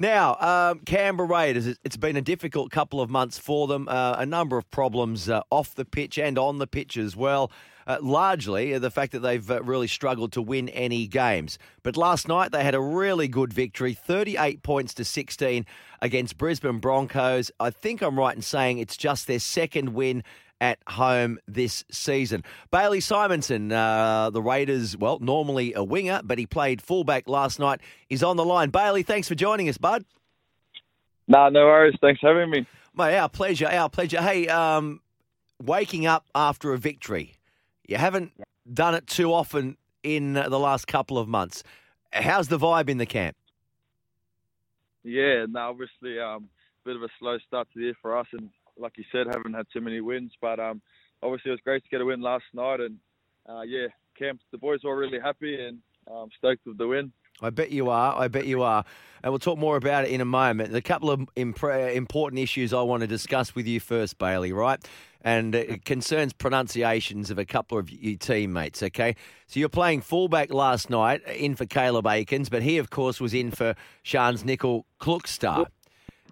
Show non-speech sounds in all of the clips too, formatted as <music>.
Now, um, Canberra Raiders, it- it's been a difficult couple of months for them. Uh, a number of problems uh, off the pitch and on the pitch as well. Uh, largely the fact that they've uh, really struggled to win any games. But last night they had a really good victory 38 points to 16 against Brisbane Broncos. I think I'm right in saying it's just their second win at home this season. Bailey Simonsson, uh, the Raiders, well, normally a winger, but he played fullback last night, is on the line. Bailey, thanks for joining us, bud. Nah, no worries. Thanks for having me. Mate, our pleasure, our pleasure. Hey, um, waking up after a victory, you haven't done it too often in the last couple of months. How's the vibe in the camp? Yeah, no, obviously, um, bit of a slow start to the year for us, and like you said, haven't had too many wins. But um, obviously, it was great to get a win last night, and uh, yeah, camp. The boys were really happy and um, stoked with the win. I bet you are. I bet you are. And we'll talk more about it in a moment. A couple of impre- important issues I want to discuss with you first, Bailey, right? And it concerns pronunciations of a couple of your teammates, okay? So you're playing fullback last night, in for Caleb Aekins, but he, of course, was in for Shans Nickel Klukstar.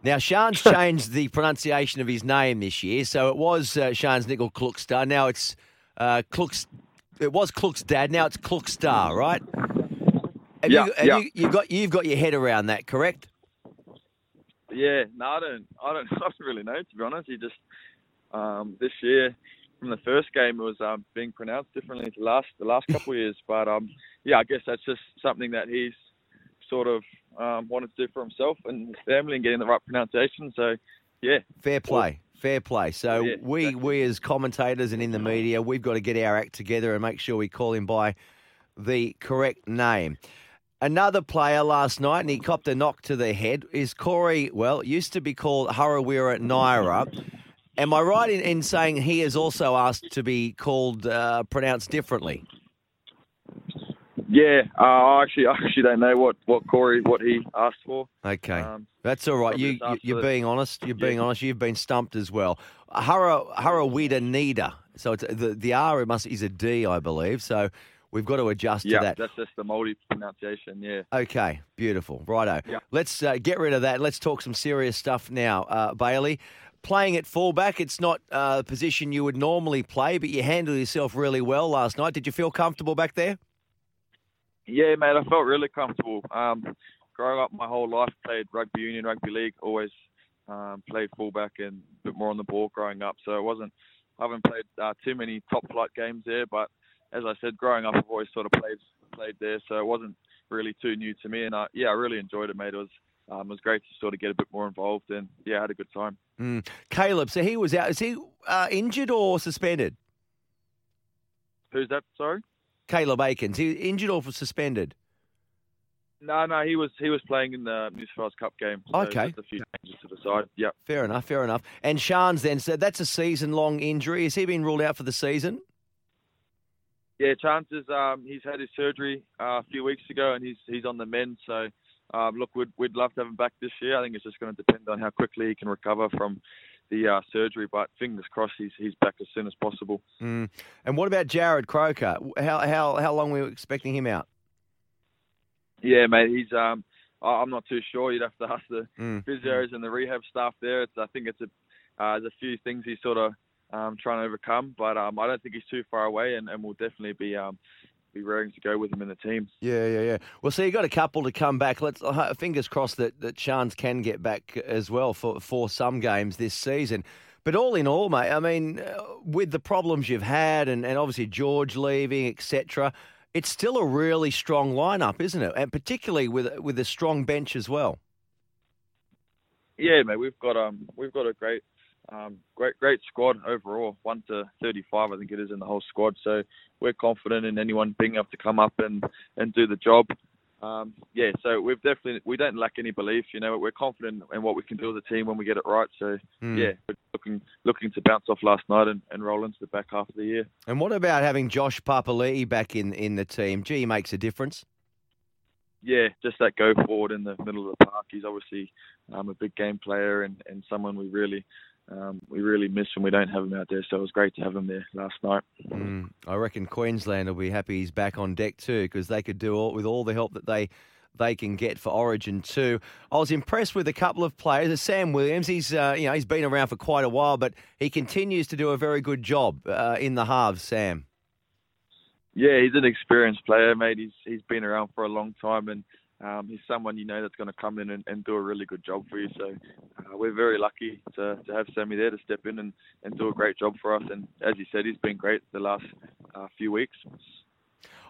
Now, Shan's <laughs> changed the pronunciation of his name this year, so it was uh, Shans Nickel Klukstar. Now it's uh, Kluks. It was Cluck's dad. Now it's Klukstar, right? Have Yeah, you, have yeah. you, you've got you've got your head around that, correct? Yeah, no, I don't, I don't, <laughs> I don't really know to be honest. He just um, this year from the first game it was um, being pronounced differently to last the last couple of years. But um, yeah, I guess that's just something that he's sort of um, wanted to do for himself and his family and getting the right pronunciation. So yeah, Fair play, fair play. So Yeah, we exactly. we as commentators and in the media, we've got to get our act together and make sure we call him by the correct name. Another player last night, and he copped a knock to the head, is Corey. Well, used to be called Harawira-Naera. Am I right in, in saying he is also asked to be called uh, pronounced differently? Yeah. Uh, I actually, <laughs> I actually don't know what what Corey what he asked for. Okay, Um, that's all right. You, you're being honest. You're being Yeah. honest. You've been stumped as well. Hara Harawida Nida. So it's the the R must is a D, I believe. So we've got to adjust yeah, to that. that's just the Māori pronunciation. Yeah. Okay, beautiful. Righto. Yeah. Let's uh, get rid of that. Let's talk some serious stuff now, uh, Bailey. Playing at fullback, it's not uh, a position you would normally play, but you handled yourself really well last night. Did you feel comfortable back there? Yeah, mate, I felt really comfortable. Um, growing up my whole life, played rugby union, rugby league, always um, played fullback and a bit more on the ball growing up. So it wasn't, I haven't played uh, too many top flight games there, but as I said, growing up, I've always sort of played played there, so it wasn't really too new to me. And I, yeah, I really enjoyed it, mate. It was um, it was great to sort of get a bit more involved, and yeah, I had a good time. Mm. Caleb, so he was out. Is he uh, injured or suspended? Who's that? Sorry. Caleb Aekins. He injured or suspended? No, no, he was he was playing in the New South Wales Cup game. So Okay. A few changes to the side. Yep. Fair enough, fair enough. And Charnze then, so that's a season long injury. Has he been ruled out for the season? Yeah, chances. Um, he's had his surgery uh, a few weeks ago, and he's he's on the mend. So, um, look, we'd we'd love to have him back this year. I think it's just going to depend on how quickly he can recover from the uh, surgery. But fingers crossed, he's he's back as soon as possible. Mm. And what about Jarrod Croker? How how how long were you expecting him out? Yeah, mate. He's um, I'm not too sure. You'd have to ask the Mm. physios and the rehab staff there. It's I think it's a uh, there's a few things he's sort of um, trying to overcome, but um, I don't think he's too far away, and, and we'll definitely be um, be raring to go with him in the team. Yeah, yeah, yeah. Well, so you got a couple to come back. Let's uh, fingers crossed that that Charnze can get back as well for for some games this season. But all in all, mate, I mean, uh, with the problems you've had, and, and obviously George leaving, etc., it's still a really strong lineup, isn't it? And particularly with with a strong bench as well. Yeah, mate, we've got um we've got a great um great great squad overall, one to thirty five I think it is in the whole squad. So we're confident in anyone being able to come up and, and do the job. Um, yeah, so we've definitely we don't lack any belief. You know, we're confident in what we can do as a team when we get it right. So Mm. yeah, we're looking looking to bounce off last night and, and roll into the back half of the year. And what about having Josh Papali'i back in in the team? Gee, he makes a difference. yeah, just that go forward in the middle of the park. He's obviously um, a big game player and, and someone we really um, we really miss when we don't have him out there. So it was great to have him there last night. Mm, I reckon Queensland will be happy he's back on deck too, because they could do all with all the help that they they can get for Origin too. I was impressed with a couple of players. Sam Williams, he's uh, you know he's been around for quite a while, but he continues to do a very good job uh, in the halves. Sam. Yeah, he's an experienced player, mate. He's he's been around for a long time, and um, he's someone you know that's going to come in and, and, do a really good job for you. So uh, we're very lucky to, to have Sammy there to step in and, and do a great job for us. And as you said, he's been great the last uh, few weeks.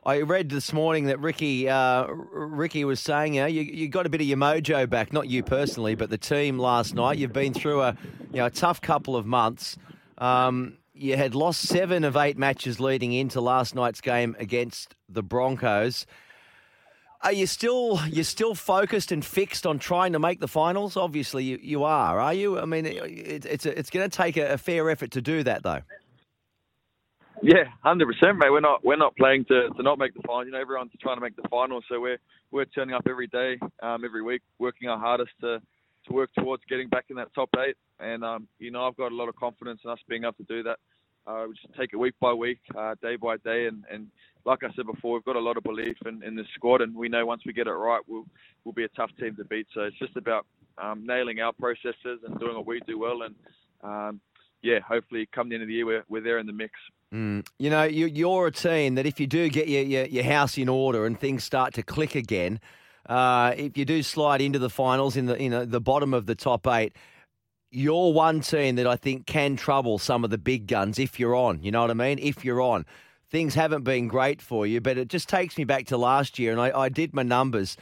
I read this morning that Ricky uh, Ricky was saying, you, know, you you got a bit of your mojo back, not you personally, but the team last night. You've been through a you know a tough couple of months. Um, you had lost seven of eight matches leading into last night's game against the Broncos. Are you still you're still focused and fixed on trying to make the finals? Obviously, you, you are. Are you? I mean, it, it's a, it's going to take a, a fair effort to do that, though. Yeah, hundred percent, mate. We're not we're not playing to, to not make the final. You know, everyone's trying to make the final, so we're we're turning up every day, um, every week, working our hardest to to work towards getting back in that top eight. And um, you know, I've got a lot of confidence in us being able to do that. Uh, we just take it week by week, uh, day by day, and, and like I said before, we've got a lot of belief in, in this squad, and we know once we get it right, we'll we'll be a tough team to beat. So it's just about um, nailing our processes and doing what we do well, and um, yeah, hopefully come the end of the year, we're, we're there in the mix. Mm. You know, you, are a team that if you do get your, your, your, house in order and things start to click again, uh, if you do slide into the finals in the you know the bottom of the top eight, you're one team that I think can trouble some of the big guns if you're on. You know what I mean? If you're on. Things haven't been great for you, but it just takes me back to last year, and I, I did my numbers.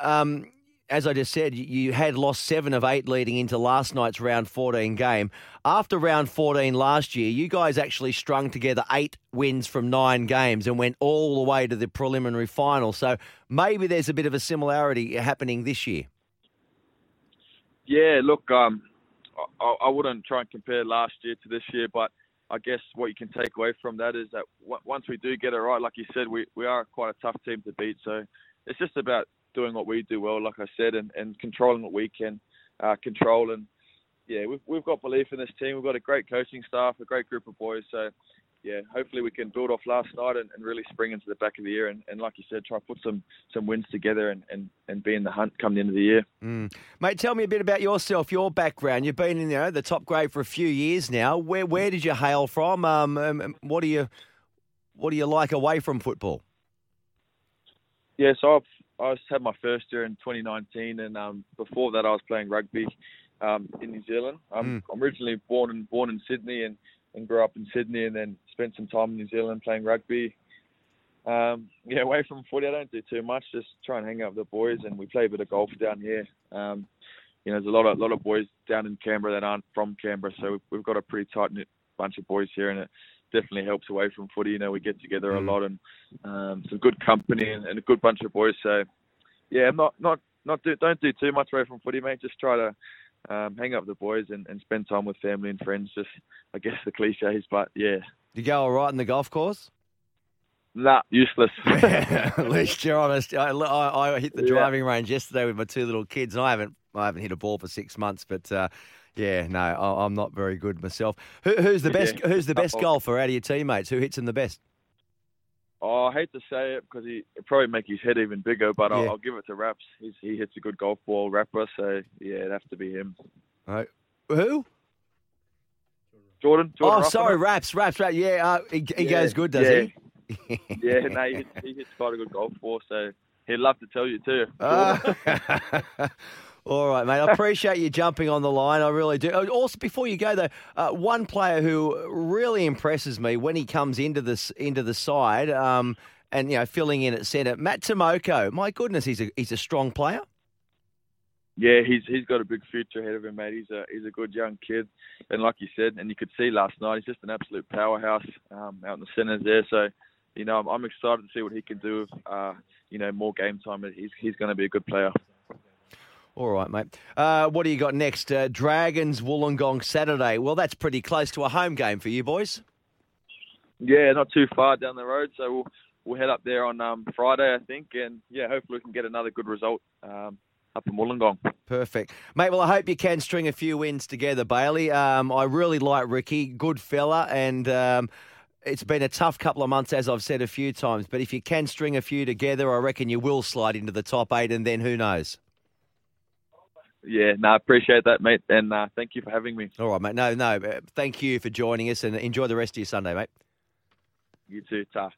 Um, as I just said, you had lost seven of eight leading into last night's round 14 game. After round 14 last year, you guys actually strung together eight wins from nine games and went all the way to the preliminary final. So maybe there's a bit of a similarity happening this year. Yeah, look, um, I, I wouldn't try and compare last year to this year, but I guess what you can take away from that is that once we do get it right, like you said, we, we are quite a tough team to beat. So it's just about doing what we do well, like I said, and, and controlling what we can uh, control. And yeah, we've we've got belief in this team. We've got a great coaching staff, a great group of boys. So yeah, hopefully we can build off last night and, and really spring into the back of the year. And, and, like you said, try to put some some wins together and, and, and be in the hunt come the end of the year. Mm. Mate, tell me a bit about yourself, your background. You've been in you know, the top grade for a few years now. Where where did you hail from? Um, um, what do you what do you like away from football? Yeah, so I've I had my first year in 2019, and um, before that, I was playing rugby um, in New Zealand. I'm, mm. I'm originally born in born in Sydney and, and grew up in Sydney, and then spent some time in New Zealand playing rugby. Um, yeah, away from footy, I don't do too much. Just try and hang out with the boys, and we play a bit of golf down here. Um, you know, there's a lot of lot of boys down in Canberra that aren't from Canberra, so we've got a pretty tight knit bunch of boys here, and it definitely helps away from footy. You know, we get together mm. a lot and um, some good company and, and, a good bunch of boys. So, yeah, not not not do don't do too much away from footy, mate. Just try to um, hang out with the boys and, and spend time with family and friends. Just I guess the cliches, but yeah. You go all right in the golf course? Nah, useless. <laughs> At least you're honest. I, I, I hit the driving yeah. range yesterday with my two little kids, and I haven't I haven't hit a ball for six months, but. Uh, yeah, no, I'm not very good myself. Who, who's the best? Yeah. Who's the best golfer out of your teammates? Who hits him the best? Oh, I hate to say it because he probably make his head even bigger, but yeah. I'll, I'll, give it to Raps. He's, he hits a good golf ball, Rapper. So yeah, it'd have to be him. All right. Who? Jordan. Jordan oh, sorry, Raps, Raps, Raps. Yeah, uh, he, he yeah. goes good, does yeah. he? yeah, no, he hits, he hits quite a good golf ball. So he'd love to tell you too. Uh, <laughs> <laughs> All right, mate. I <laughs> appreciate you jumping on the line. I really do. Oh, also, before you go though, uh, one player who really impresses me when he comes into this into the side, um, and you know, filling in at centre, Matt Timoko. My goodness, he's a he's a strong player. Yeah, he's he's got a big future ahead of him, mate. He's a he's a good young kid, and like you said, and you could see last night, he's just an absolute powerhouse um, out in the centres there. So, you know, I'm, I'm, excited to see what he can do. With, uh, you know, more game time. He's he's going to be a good player. All right, mate. Uh, what do you got next? Uh, Dragons Wollongong Saturday. Well, that's pretty close to a home game for you boys. Yeah, not too far down the road, so we'll we'll head up there on um, Friday, I think, and yeah, hopefully we can get another good result um, up in Wollongong. Perfect, mate. Well, I hope you can string a few wins together, Bailey. Um, I really like Ricky, good fella, and um, it's been a tough couple of months, as I've said a few times. But if you can string a few together, I reckon you will slide into the top eight, and then who knows? Yeah, no, I appreciate that, mate, and uh, thank you for having me. All right, mate. No, no. Thank you for joining us, and enjoy the rest of your Sunday, mate. You too, Ta.